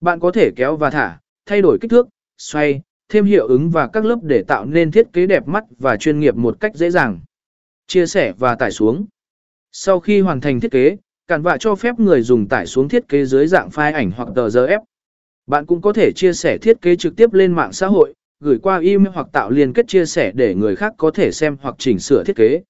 Bạn có thể kéo và thả, thay đổi kích thước, xoay, thêm hiệu ứng và các lớp để tạo nên thiết kế đẹp mắt và chuyên nghiệp một cách dễ dàng. Chia sẻ và tải xuống. Sau khi hoàn thành thiết kế, Canva cho phép người dùng tải xuống thiết kế dưới dạng file ảnh hoặc tờ PDF. Bạn cũng có thể chia sẻ thiết kế trực tiếp lên mạng xã hội, gửi qua email hoặc tạo liên kết chia sẻ để người khác có thể xem hoặc chỉnh sửa thiết kế.